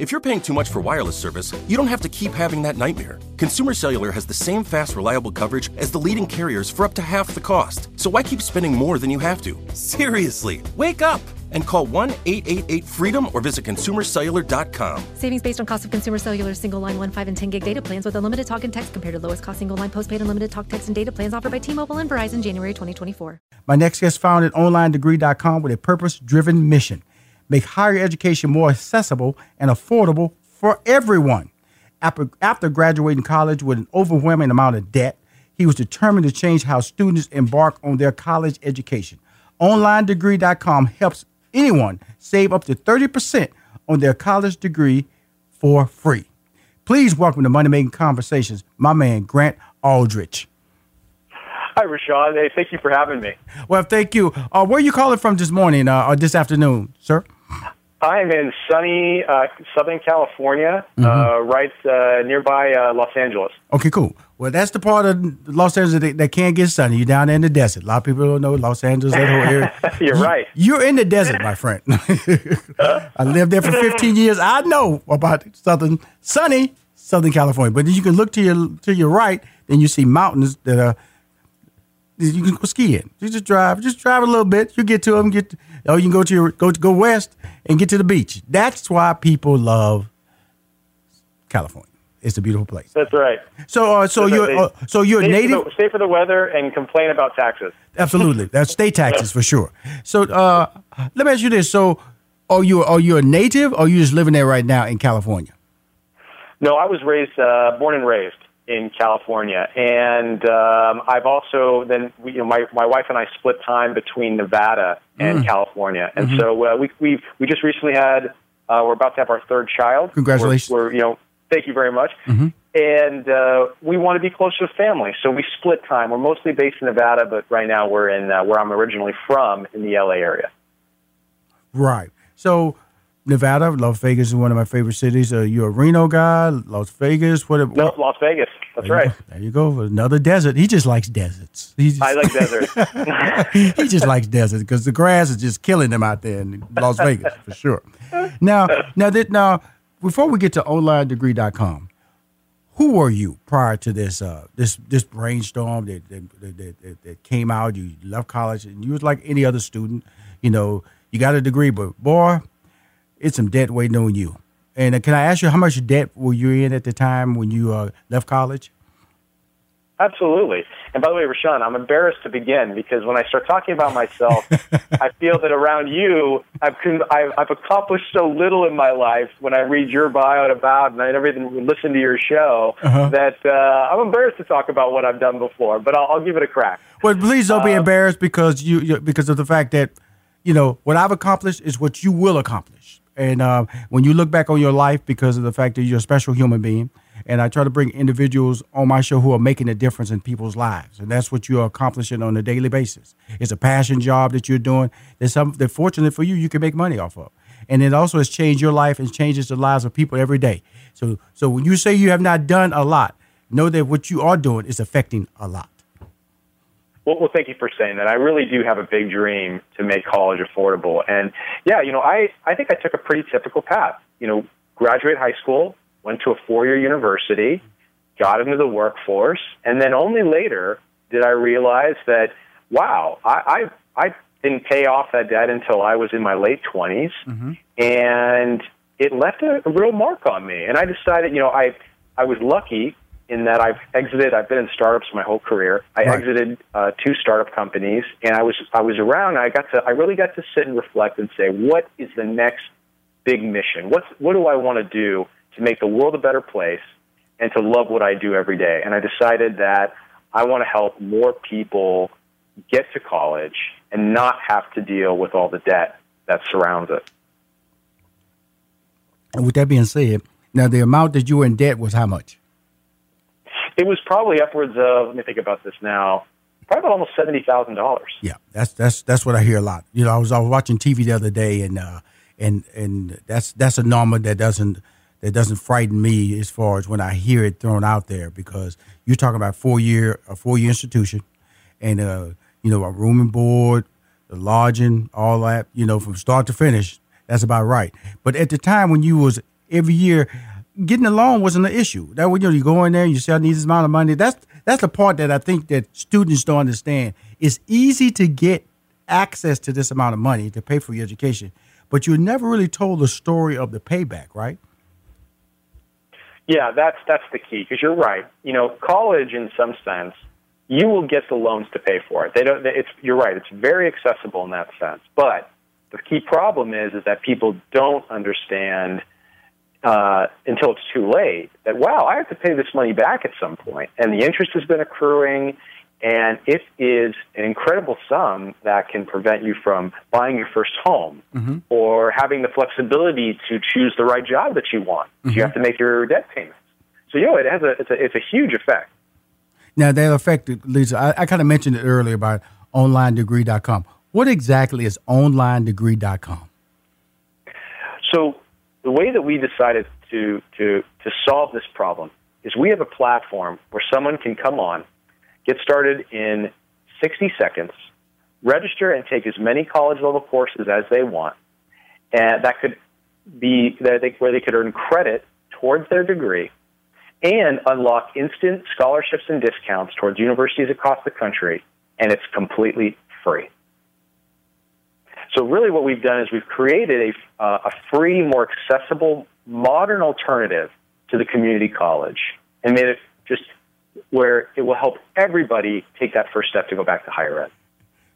If you're paying too much for wireless service, you don't have to keep having that nightmare. Consumer Cellular has the same fast, reliable coverage as the leading carriers for up to half the cost. So why keep spending more than you have to? Seriously, wake up and call 1 888 freedom or visit consumercellular.com. Savings based on cost of consumer cellular single line 1, 5, and 10 gig data plans with unlimited talk and text compared to lowest cost single line postpaid unlimited talk, text, and data plans offered by T Mobile and Verizon January 2024. My next guest founded OnlineDegree.com with a purpose driven mission make higher education more accessible and affordable for everyone. After, after graduating college with an overwhelming amount of debt, he was determined to change how students embark on their college education. OnlineDegree.com helps anyone save up to 30% on their college degree for free. Please welcome to Money Making Conversations, my man, Grant Aldrich. Hi, Rushion. Hey, thank you for having me. Well, thank you. Uh, where are you calling from this morning uh, or this afternoon, sir? I'm in sunny uh, Southern California, uh, mm-hmm. right uh, nearby uh, Los Angeles. Okay, cool. Well, that's the part of Los Angeles that, that can't get sunny. You're down there in the desert. A lot of people don't know Los Angeles, that whole area. you're you, right. You're in the desert, my friend. I lived there for 15 years. I know about southern sunny Southern California. But then you can look to your to your right, then you see mountains that are you can go skiing. You just drive, just drive a little bit. You get to them. Get, oh, you can go to your go go west and get to the beach. That's why people love California. It's a beautiful place. That's right. So, uh, so you're, uh, so you're native. For the, stay for the weather and complain about taxes. Absolutely, that's state taxes for sure. So, uh, let me ask you this: So, are you are you a native, or are you just living there right now in California? No, I was raised, uh, born and raised in California, and um, I've also then you know my my wife and I split time between Nevada and mm. California, and mm-hmm. so uh, we we we just recently had uh, we're about to have our third child. Congratulations! We're, we're you know thank you very much. Mm-hmm. And uh, we want to be closer to family, so we split time. We're mostly based in Nevada, but right now we're in uh, where I'm originally from in the LA area. Right. So Nevada, Las Vegas is one of my favorite cities. Uh, you're a Reno guy, Las Vegas. What? No? Las Vegas. That's there right. You there you go. Another desert. He just likes deserts. Just, I like deserts. he just likes deserts because the grass is just killing him out there in Las Vegas for sure. Now, now that now, before we get to onlinedegree.com, who were you prior to this uh, this this brainstorm that that, that that came out? You left college and you was like any other student. You know, you got a degree, but boy it's some debt waiting on you. And uh, can I ask you how much debt were you in at the time when you uh, left college? Absolutely. And by the way, Rushion, I'm embarrassed to begin because when I start talking about myself, I feel that around you, I've, I've accomplished so little in my life when I read your bio and about and I never even listen to your show uh-huh. that uh, I'm embarrassed to talk about what I've done before. But I'll, I'll give it a crack. Well, please don't be uh, embarrassed because you because of the fact that you know what I've accomplished is what you will accomplish. And uh, when you look back on your life, because of the fact that you're a special human being, and I try to bring individuals on my show who are making a difference in people's lives, and that's what you're accomplishing on a daily basis. It's a passion job that you're doing. There's something that, fortunately for you, you can make money off of, and it also has changed your life and changes the lives of people every day. So, so when you say you have not done a lot, know that what you are doing is affecting a lot. Well, well, thank you for saying that. I really do have a big dream to make college affordable. And yeah, you know, I, I think I took a pretty typical path. You know, graduate high school, went to a four year university, got into the workforce, and then only later did I realize that, wow, I, I, I didn't pay off that debt until I was in my late 20s, Mm-hmm. and it left a, a real mark on me. And I decided, you know, I I was lucky in that I've exited. I've been in startups my whole career. I Right. exited uh, two startup companies, and I was I was around. I got to I really got to sit and reflect and say, what is the next big mission? What's what do I want to do to make the world a better place and to love what I do every day? And I decided that I want to help more people get to college and not have to deal with all the debt that surrounds it. And with that being said, now the amount that you were in debt was how much? It was probably upwards of let me think about this now, probably about almost seventy thousand dollars. Yeah, that's that's that's what I hear a lot. You know, I was I was watching TV the other day, and uh, and and that's that's a number that doesn't that doesn't frighten me as far as when I hear it thrown out there because you're talking about four year a four year institution, and uh, you know a room and board, the lodging, all that. You know, from start to finish, that's about right. But at the time when you was every year. Getting a loan wasn't an issue. That when you, go in there, you say I need this amount of money. That's that's the part that I think that students don't understand. It's easy to get access to this amount of money to pay for your education, but you never really told the story of the payback, right? Yeah, that's that's the key because you're right. You know, college in some sense, you will get the loans to pay for it. They don't. It's you're right. It's very accessible in that sense. But the key problem is is that people don't understand uh, until it's too late that wow, I have to pay this money back at some point, and the interest has been accruing, and it is an incredible sum that can prevent you from buying your first home or having the flexibility to choose the right job that you want. You have to make your debt payments. So you know, it has a it's a it's a huge effect. Now that affected Lisa. I, I kind of mentioned it earlier about onlinedegree.com. What exactly is onlinedegree.com? So the way that we decided to, to, to solve this problem is we have a platform where someone can come on, get started in 60 seconds, register and take as many college level courses as they want, and that could be that they, where they could earn credit towards their degree and unlock instant scholarships and discounts towards universities across the country, and it's completely free. So really, what we've done is we've created a, uh, a free, more accessible, modern alternative to the community college, and made it just where it will help everybody take that first step to go back to higher ed.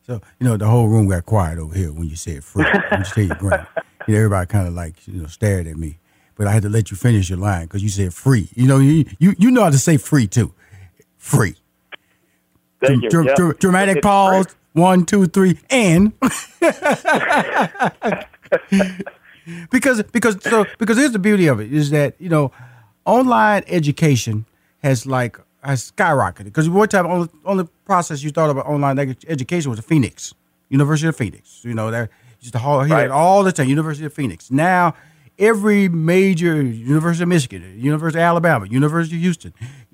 So you know the whole room got quiet over here when you said free. when you said grant, you know, everybody kind of like you know stared at me, but I had to let you finish your line because you said free. You know, you, you you know how to say free too, free. Thank you. Dr- Yep. dr- dramatic It's pause. free. One, two, three, and. Because because so because here's the beauty of it is that you know online education has like has skyrocketed. Because one time only only process you thought about online edu- education was the Phoenix University of Phoenix you know that used to hear Right. all the time University of Phoenix. Now every major University of Michigan University of Alabama University of Houston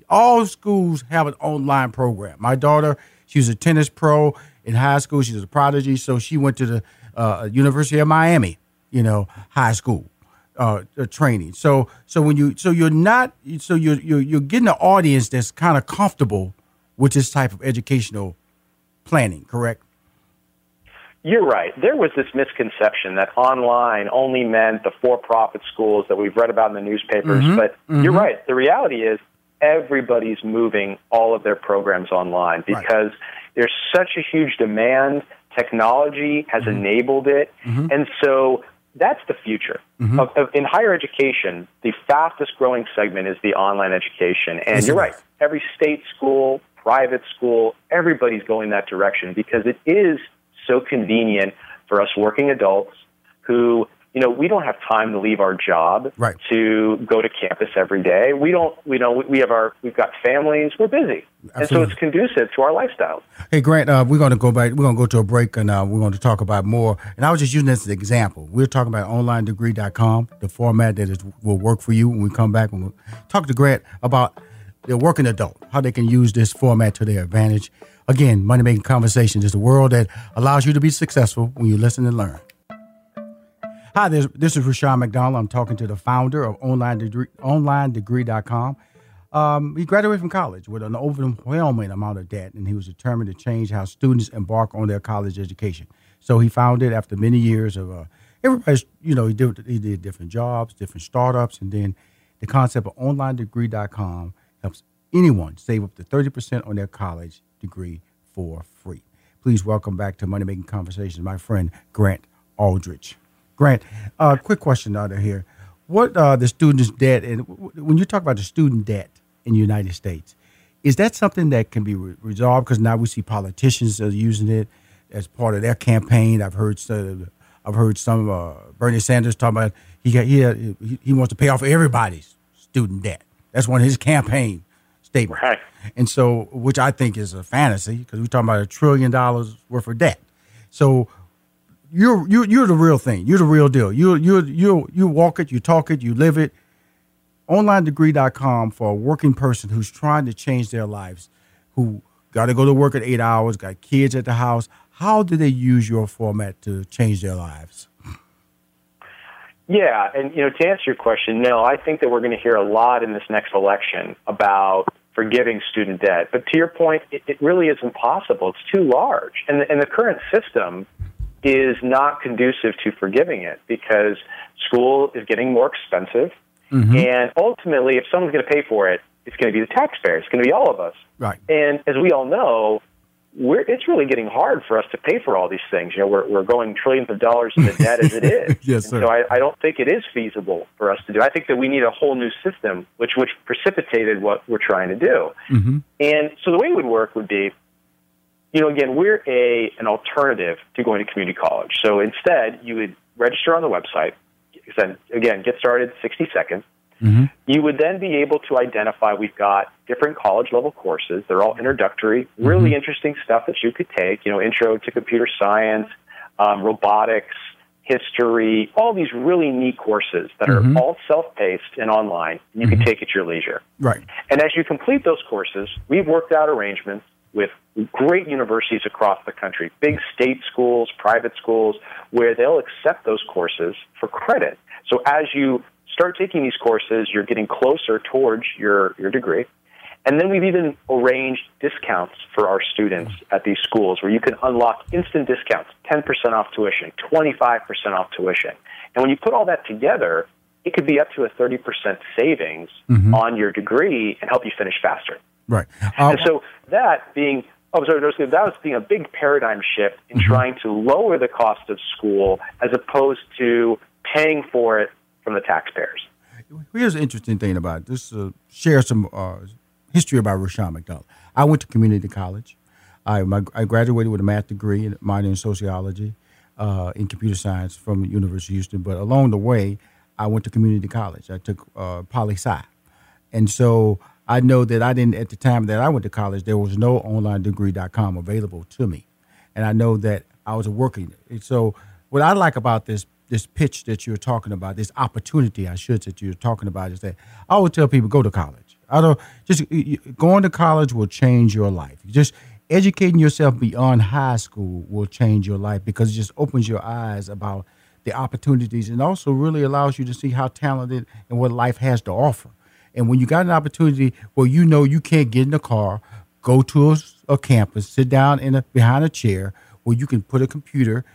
all schools have an online program. My daughter she was a tennis pro in high school she was a prodigy so she went to the uh, University of Miami you know, high school uh, uh, training. So so when you so you're not so you're you're, you're getting an audience that's kind of comfortable with this type of educational planning, correct? You're right. There was this misconception that online only meant the for-profit schools that we've read about in the newspapers. Mm-hmm. But you're right. The reality is everybody's moving all of their programs online Right. because there's such a huge demand. Technology has Mm-hmm. enabled it, and so that's the future. Mm-hmm. Of, of, in higher education, the fastest growing segment is the online education. And Yes, you're right. Every state school, private school, everybody's going that direction because it is so convenient for us working adults who, you know, we don't have time to leave our job Right. to go to campus every day. We don't, we know, we have our, we've got families, we're busy. And so it's conducive to our lifestyles. Hey Grant, uh, we're going to go back. We're going to go to a break, and uh, we're going to talk about more. And I was just using this as an example. We're talking about onlinedegree.com, the format that is, will work for you. When we come back, and we'll talk to Grant about the working adult, how they can use this format to their advantage. Again, money making conversation is a world that allows you to be successful when you listen and learn. Hi, this, this is Rushion McDonald. I'm talking to the founder of online degree, onlinedegree.com. Um, he graduated from college with an overwhelming amount of debt, and he was determined to change how students embark on their college education. So he founded, after many years of uh, everybody's, you know, he did, he did different jobs, different startups, and then the concept of onlinedegree.com helps anyone save up to 30% on their college degree for free. Please welcome back to Money Making Conversations my friend Grant Aldrich. Grant, uh, quick question out of here. What uh, the student's debt, and when you talk about the student debt in the United States, is that something that can be re- resolved? Because now we see politicians are using it as part of their campaign. I've heard some, I've heard some uh, Bernie Sanders talk about he got, he, he wants to pay off everybody's student debt. That's one of his campaign statements. Right. And so, which I think is a fantasy because we're talking about a trillion dollars worth of debt. So you're you're you're the real thing. You're the real deal. You you you you walk it, you talk it, you live it. OnlineDegree.com for a working person who's trying to change their lives, who got to go to work at eight hours, got kids at the house. How do they use your format to change their lives? Yeah, and you know, to answer your question, no, I think that we're going to hear a lot in this next election about forgiving student debt. But to your point, it, it really is impossible. It's too large, and the, and the current system is not conducive to forgiving it because school is getting more expensive, mm-hmm. and ultimately, if someone's going to pay for it, it's going to be the taxpayer. It's going to be all of us. Right. And as we all know, we're, it's really getting hard for us to pay for all these things. You know, we're, we're going trillions of dollars into debt as it is. yes, sir. so I, I don't think it is feasible for us to do. I think that we need a whole new system, which which precipitated what we're trying to do. Mm-hmm. And so the way it would work would be, you know, again, we're a an alternative to going to community college. So instead, you would register on the website. Again, get started 60 seconds. Mm-hmm. You would then be able to identify we've got different college level courses. They're all introductory, really mm-hmm. interesting stuff that you could take, you know, intro to computer science, um, robotics, history, all these really neat courses that mm-hmm. are all self paced and online. You can mm-hmm. take at your leisure. Right. And as you complete those courses, we've worked out arrangements with great universities across the country, big state schools, private schools, where they'll accept those courses for credit. So as you start taking these courses, you're getting closer towards your, your degree. And then we've even arranged discounts for our students at these schools where you can unlock instant discounts 10% off tuition, 25% off tuition. And when you put all that together, it could be up to a 30% savings mm-hmm. on your degree and help you finish faster. Right. Uh, and so that being Oh, sorry, that was being a big paradigm shift in mm-hmm. trying to lower the cost of school as opposed to paying for it from the taxpayers. Here's an interesting thing about this. Uh, share some uh, history about Rushion McDonald. I went to community college. I, my, I graduated with a math degree and minor in sociology, uh, in computer science from University of Houston. But along the way, I went to community college. I took uh, poli sci, and so I know that I didn't at the time that I went to college. There was no onlinedegree.com available to me, and I know that I was working. So what I like about this this pitch that you're talking about, this opportunity, I should say, that you're talking about, is that I would tell people go to college. I don't just going to college will change your life. Just educating yourself beyond high school will change your life because it just opens your eyes about the opportunities and also really allows you to see how talented and what life has to offer. And when you got an opportunity where you know you can't get in a car, go to a, a campus, sit down in a, behind a chair where you can put a computer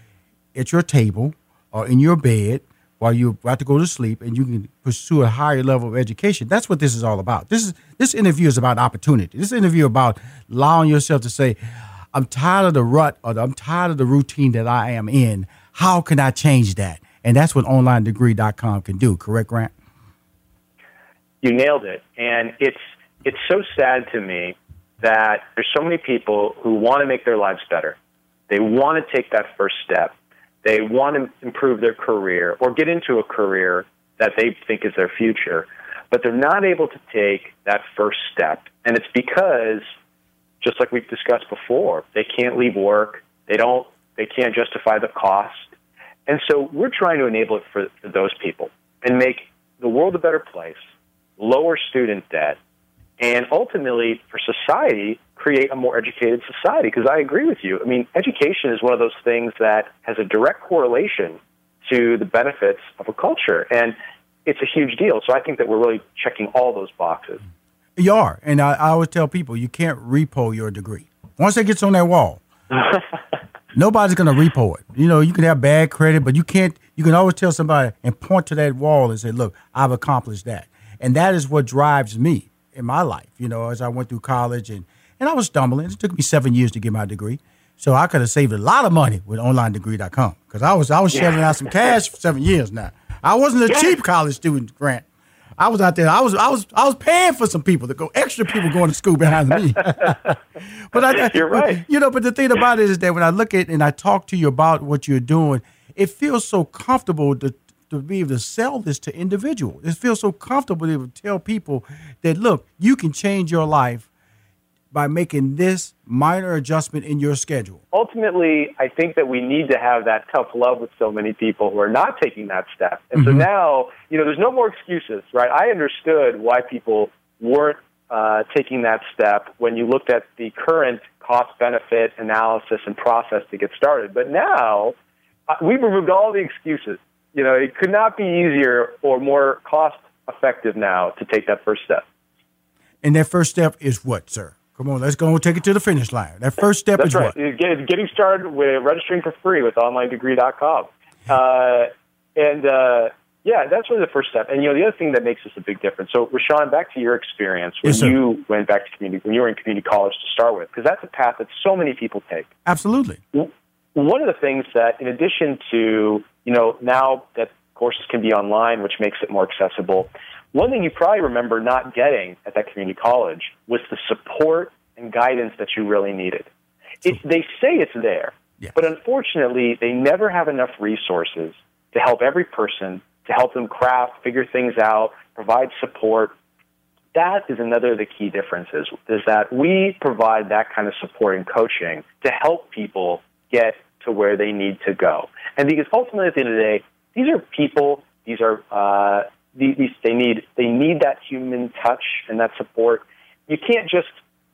at your table or in your bed while you're about to go to sleep and you can pursue a higher level of education. That's what this is all about. This is this interview is about opportunity. This interview about allowing yourself to say, I'm tired of the rut or I'm tired of the routine that I am in. How can I change that? And that's what onlinedegree.com can do, correct, Grant? You nailed it. And it's it's so sad to me that there's so many people who want to make their lives better. They want to take that first step they want to improve their career or get into a career that they think is their future, but they're not able to take that first step. And it's because, just like we've discussed before, they can't leave work. They don't. They can't justify the cost. And so we're trying to enable it for, for those people and make the world a better place, lower student debt, and ultimately for society create a more educated society because i agree with you i mean education is one of those things that has a direct correlation to the benefits of a culture and it's a huge deal so i think that we're really checking all those boxes you are and i, I always tell people you can't repo your degree once it gets on that wall Nobody's going to repo it. You know, you can have bad credit, but you can't. You can always tell somebody and point to that wall and say, "Look, I've accomplished that," and that is what drives me in my life. You know, as I went through college and and I was stumbling. It took me seven years to get my degree. So I could have saved a lot of money with OnlineDegree.com because I was I was shelling out some cash for seven years now. I wasn't a cheap college student, Grant. I was out there. I was I was I was paying for some people to go extra people going to school behind me. but I, you're right. But, you know, but the thing about it is that when I look at and I talk to you about what you're doing, it feels so comfortable to to be able to sell this to individuals. It feels so comfortable to tell people that look, you can change your life by making this minor adjustment in your schedule? Ultimately, I think that we need to have that tough love with so many people who are not taking that step. And mm-hmm. so now, you know, there's no more excuses, right? I understood why people weren't uh, taking that step when you looked at the current cost benefit analysis and process to get started. But now, uh, we've removed all the excuses. You know, it could not be easier or more cost effective now to take that first step. And that first step is what, sir? Come on, let's go and take it to the finish line. That first step That's is right. what? Get, getting started with registering for free with OnlineDegree.com. Uh, and uh, yeah, that's really the first step. And you know, the other thing that makes this a big difference. So, Rushion, back to your experience when yes, you went back to community, when you were in community college to start with, because that's a path that so many people take. Absolutely. One of the things that, in addition to you know, now that courses can be online, which makes it more accessible. One thing you probably remember not getting at that community college was the support and guidance that you really needed. It, they say it's there, yes. but unfortunately, they never have enough resources to help every person, to help them craft, figure things out, provide support. That is another of the key differences, is that we provide that kind of support and coaching to help people get to where they need to go. And because ultimately, at the end of the day, these are people. These are uh, these, they need they need that human touch and that support. You can't just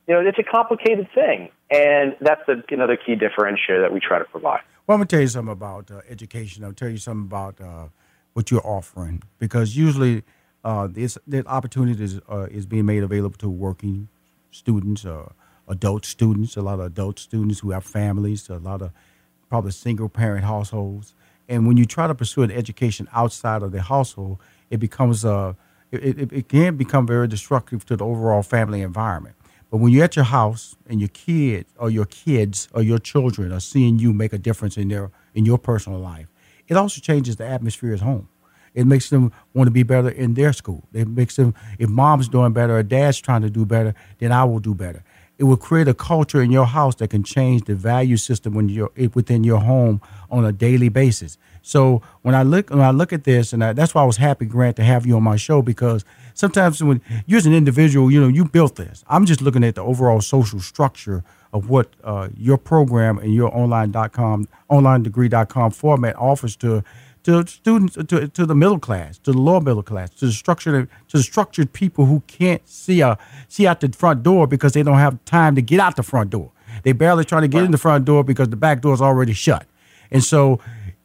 you know it's a complicated thing, and that's the, another key differentiator that we try to provide. Well, I'm gonna tell you something about uh, education. I'll tell you something about uh, what you're offering because usually uh, this, this opportunity is, uh, is being made available to working students, uh, adult students, a lot of adult students who have families, a lot of probably single parent households. And when you try to pursue an education outside of the household, it becomes uh, it, it, it can become very destructive to the overall family environment. But when you're at your house and your kid or your kids or your children are seeing you make a difference in their in your personal life, it also changes the atmosphere at home. It makes them want to be better in their school. It makes them if mom's doing better or dad's trying to do better, then I will do better it will create a culture in your house that can change the value system when you're within your home on a daily basis. So when I look when I look at this, and I, that's why I was happy, Grant, to have you on my show because sometimes when you as an individual, you know, you built this. I'm just looking at the overall social structure of what uh, your program and your online.com, online degree.com format offers to to students, to, to the middle class, to the lower middle class, to the structured, to the structured people who can't see a, see out the front door because they don't have time to get out the front door. They barely trying to get in the front door because the back door is already shut. And so,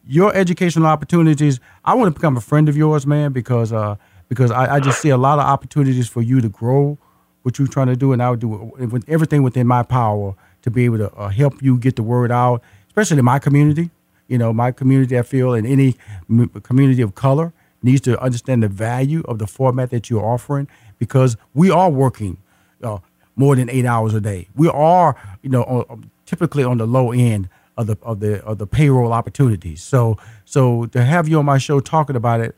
your educational opportunities. I want to become a friend of yours, man, because uh, because I, I just see a lot of opportunities for you to grow what you're trying to do, and I would do with everything within my power to be able to uh, help you get the word out, especially in my community you know, my community, I feel, and any community of color needs to understand the value of the format that you're offering because we are working uh, more than eight hours a day. We are, you know, on, typically on the low end of the of the of the payroll opportunities. So so to have you on my show talking about it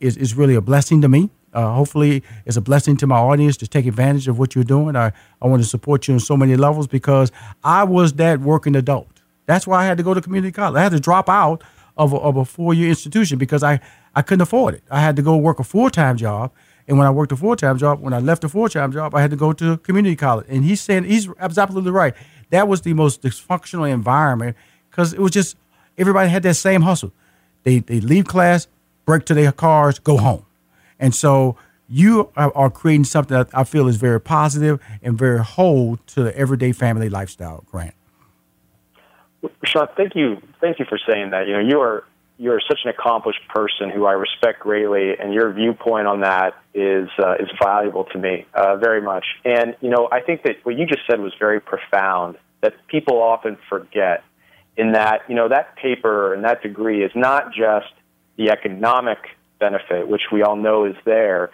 is is really a blessing to me. Uh, hopefully, it's a blessing to my audience to take advantage of what you're doing. I, I want to support you on so many levels because I was that working adult. That's why I had to go to community college. I had to drop out of a, of a four year institution because I, I couldn't afford it. I had to go work a full time job. And when I worked a full time job, when I left a full time job, I had to go to community college. And he's saying he's absolutely right. That was the most dysfunctional environment because it was just everybody had that same hustle. They they leave class, break to their cars, go home. And so you are creating something that I feel is very positive and very whole to the everyday family lifestyle, Grant. Sean, thank you, thank you for saying that. You know, you are you are such an accomplished person who I respect greatly, and your viewpoint on that is uh, is valuable to me uh, very much. And you know, I think that what you just said was very profound. That people often forget in that, you know, that paper and that degree is not just the economic benefit, which we all know is there.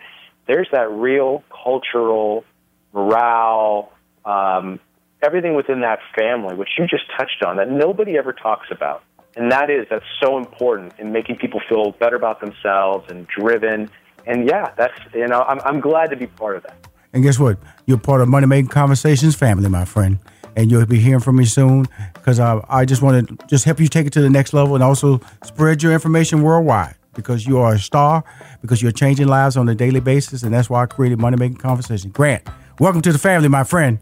There's that real cultural morale, um, everything within that family, which you just touched on, that nobody ever talks about. And that is, that's so important in making people feel better about themselves and driven. And yeah, that's, you know, I'm, I'm glad to be part of that. And guess what? You're part of Money Making Conversations family, my friend. And you'll be hearing from me soon because I, I just want to just help you take it to the next level and also spread your information worldwide because you are a star, because you're changing lives on a daily basis. And that's why I created Money Making Conversations. Grant, welcome to the family, my friend.